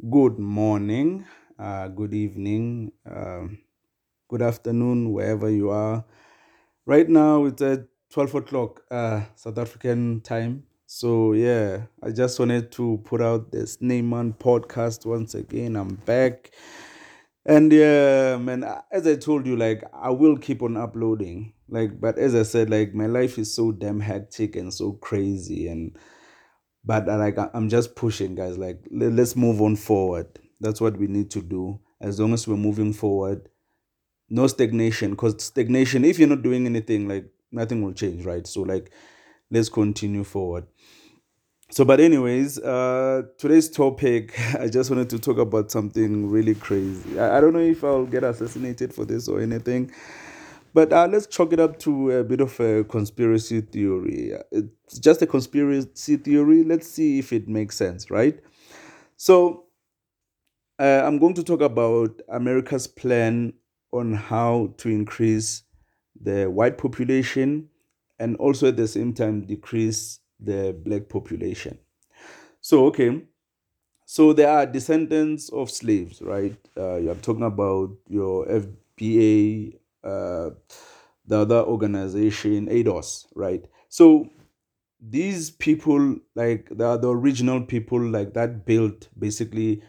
Good morning, uh, good evening, um, good afternoon, wherever you are. Right now it's at 12 o'clock uh, South African time. So, yeah, I just wanted to put out this Neyman podcast once again. I'm back. And yeah, man, uh, as I told you, like, I will keep on uploading. Like, but as I said, like, my life is so damn hectic and so crazy. And but uh, like i'm just pushing guys like le- let's move on forward. That's what we need to do. As long as we're moving forward no stagnation because stagnation if you're not doing anything like nothing will change right? So like let's continue forward. So but anyways uh today's topic i just wanted to talk about something really crazy. I, I don't know if i'll get assassinated for this or anything but uh, let's chalk it up to a bit of a conspiracy theory. It's just a conspiracy theory. Let's see if it makes sense, right? So, uh, I'm going to talk about America's plan on how to increase the white population and also at the same time decrease the black population. So, okay, so there are descendants of slaves, right? Uh, you're talking about your FBA, the other organization, ADOS, right? So these people, like are the original people, like that built basically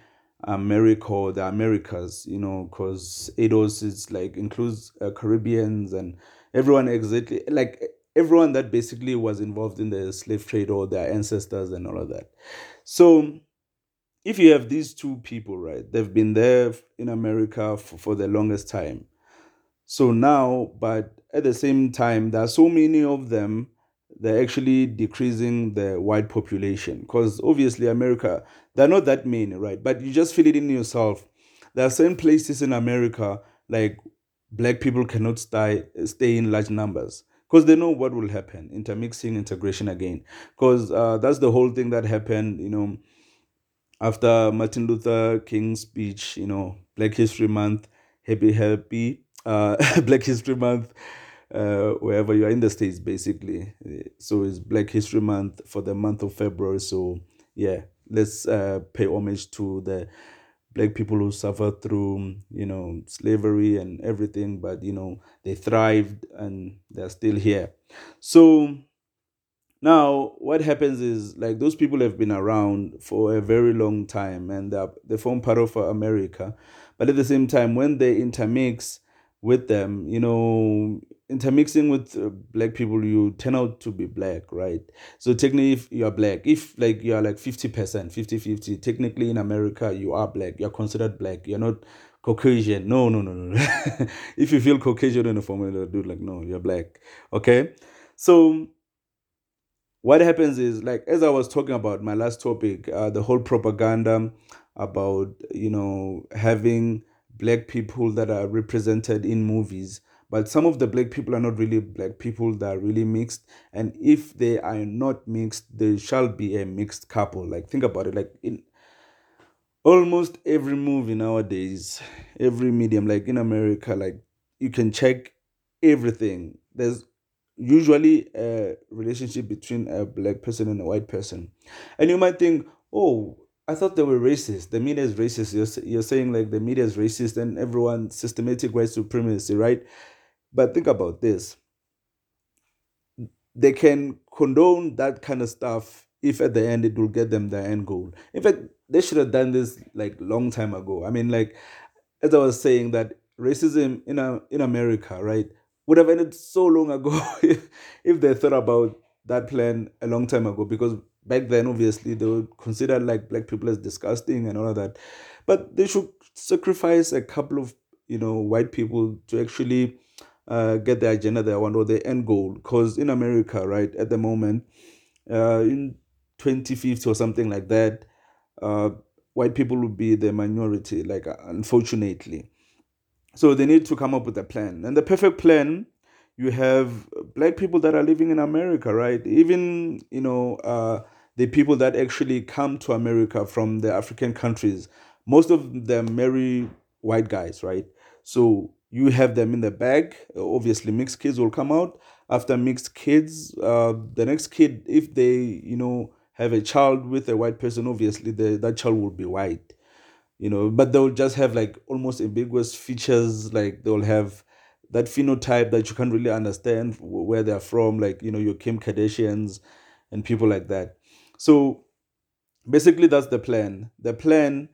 America the Americas, you know, because ADOS is like includes uh, Caribbeans and everyone exactly like everyone that basically was involved in the slave trade or their ancestors and all of that. So if you have these two people, right, they've been there in America for, for the longest time. So now, but at the same time, there are so many of them, they're actually decreasing the white population. Because obviously, America, they're not that many, right? But you just feel it in yourself. There are certain places in America, like black people cannot stay, stay in large numbers. Because they know what will happen, intermixing, integration again. Because uh, that's the whole thing that happened, you know, after Martin Luther King's speech, you know, Black History Month, happy, happy, uh, Black History Month, uh, wherever you are in the States, basically. So it's Black History Month for the month of February. So, yeah, let's uh, pay homage to the black people who suffered through, you know, slavery and everything, but, you know, they thrived and they're still here. So, now, what happens is like those people have been around for a very long time and they're, they form part of uh, America. But at the same time, when they intermix with them, you know, intermixing with uh, black people, you turn out to be black, right? So technically, if you are black, if like you are like 50%, 50 50, technically in America, you are black. You're considered black. You're not Caucasian. No, no, no, no. if you feel Caucasian in a formula, dude, like, no, you're black. Okay? So what happens is like as i was talking about my last topic uh, the whole propaganda about you know having black people that are represented in movies but some of the black people are not really black people they are really mixed and if they are not mixed there shall be a mixed couple. Like think about it like in almost every movie nowadays every medium like in america like you can check everything. There's usually a relationship between a black person and a white person. And you might think oh i thought they were racist the media is racist you're, you're saying like the media is racist and everyone systematic white supremacy right but think about this they can condone that kind of stuff if at the end it will get them their end goal. In fact, they should have done this like long time ago. I mean, like as I was saying that racism in a, in America, right, would have ended so long ago if, if they thought about that plan a long time ago. Because back then, obviously, they would consider like black people as disgusting and all of that. But they should sacrifice a couple of you know white people to actually uh, get the agenda they want or the end goal. Because in America, right, at the moment, uh, in 2050 or something like that, uh, white people will be the minority, like uh, unfortunately. So they need to come up with a plan. And the perfect plan, you have black people that are living in America, right? Even, you know, uh, the people that actually come to America from the African countries, most of them marry white guys, right? So you have them in the bag. Obviously, mixed kids will come out. After mixed kids, uh, the next kid, if they, you know, have a child with a white person, obviously the, that child will be white you know, but they'll just have like almost ambiguous features, like they'll have that phenotype that you can't really understand where they're from, like you know your Kim Kardashians and people like that. So basically, that's the plan. The plan,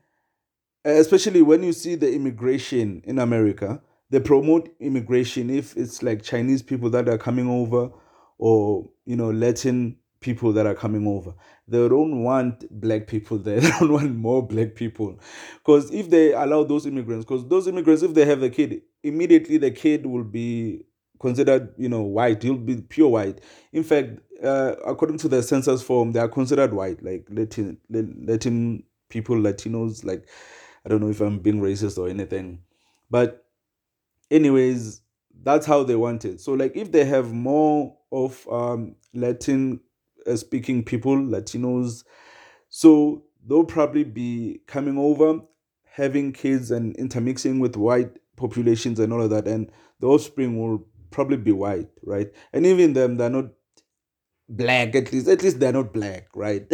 eh, especially when you see the immigration in America, they promote immigration if it's like Chinese people that are coming over, or you know Latin people that are coming over. They don't want black people there. They don't want more black people. Because if they allow those immigrants, because those immigrants, if they have a kid, immediately the kid will be considered, you know, white. He'll be pure white. In fact, uh, according to the census form, they are considered white, like Latin, Latin people, Latinos. Like, I don't know if I'm being racist or anything, but anyways, that's how they want it. So, like, if they have more of um, Latin uh, speaking people, Latinos. So they'll probably be coming over, having kids and intermixing with white populations and all of that. And the offspring will probably be white, right? And even them, they're not black, at least. At least they're not black, right?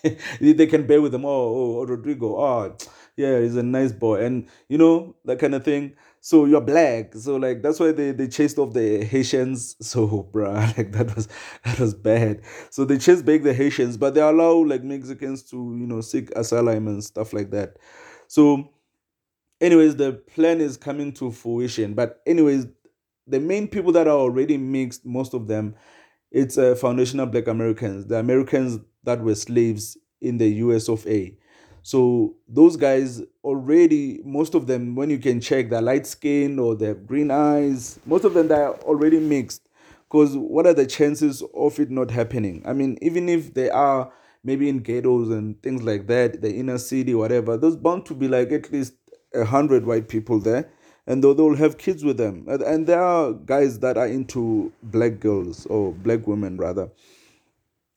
they can bear with them. Oh, oh, oh, Rodrigo. Oh, yeah, he's a nice boy. And, you know, that kind of thing so you're black so like that's why they, they chased off the haitians so bruh like that was that was bad so they chased back the haitians but they allow like mexicans to you know seek asylum and stuff like that so anyways the plan is coming to fruition but anyways the main people that are already mixed most of them it's uh, foundational black americans the americans that were slaves in the us of a so those guys already, most of them, when you can check, they're light skin or they have green eyes. Most of them they're already mixed. Because what are the chances of it not happening? I mean, even if they are maybe in ghettos and things like that, the inner city, whatever, there's bound to be like at least a hundred white people there, and they'll, they'll have kids with them. And there are guys that are into black girls or black women rather.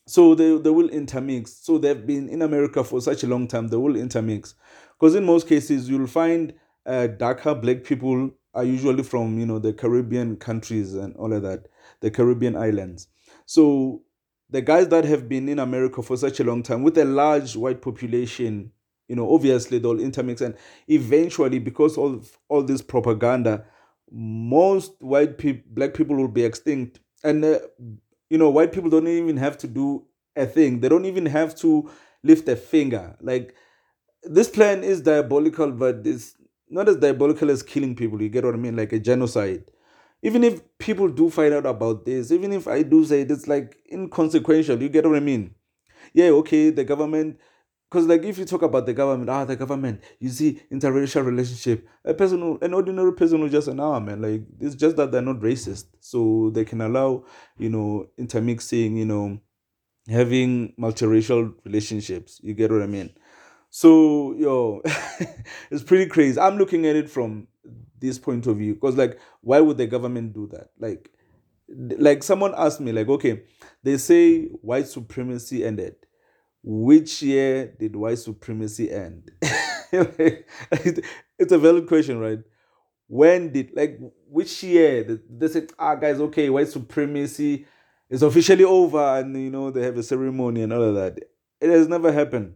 So they, they will intermix. So they've been in america for such a long time they will intermix. Because in most cases you'll find uh, darker black people are usually from you know the caribbean countries and all of that the caribbean islands. So the guys that have been in america for such a long time with a large white population you know obviously they'll intermix and eventually because of all this propaganda most white people black people will be extinct and uh, you know, white people don't even have to do a thing. They don't even have to lift a finger. Like this plan is diabolical, but it's not as diabolical as killing people. You get what I mean? Like a genocide. Even if people do find out about this, even if I do say it, it's like inconsequential. You get what I mean? Yeah, okay, the government because like if you talk about the government, ah, the government, you see interracial relationship. A person, who, an ordinary person who just an ah man, like it's just that they're not racist, so they can allow you know intermixing, you know, having multiracial relationships. You get what I mean? So yo, it's pretty crazy. I'm looking at it from this point of view because like, why would the government do that? Like, like someone asked me, like, okay, they say white supremacy ended which year did white supremacy end? it's a valid question, right? When did, like, which year? They said, ah, guys, okay, white supremacy is officially over, and you know, they have a ceremony and all of that. It has never happened.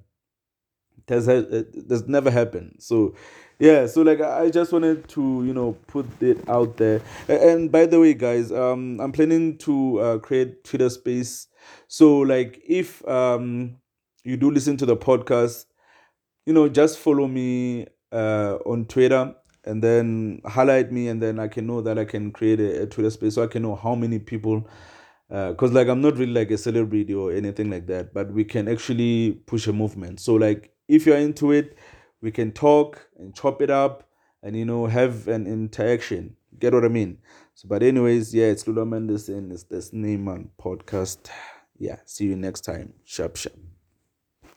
It has, never happened. So, yeah, so like, I just wanted to, you know, put it out there. And by the way, guys, um, I'm planning to uh, create Twitter space. So, like, if um, you do listen to the podcast, you know, just follow me uh, on Twitter and then highlight me, and then I can know that I can create a, a Twitter space so I can know how many people. Because uh, like I'm not really like a celebrity or anything like that, but we can actually push a movement. So like if you're into it, we can talk and chop it up, and you know have an interaction. Get what I mean? So, but anyways, yeah, it's Lula Mendes and it's this name on podcast. Yeah, see you next time. Sharp, sharp.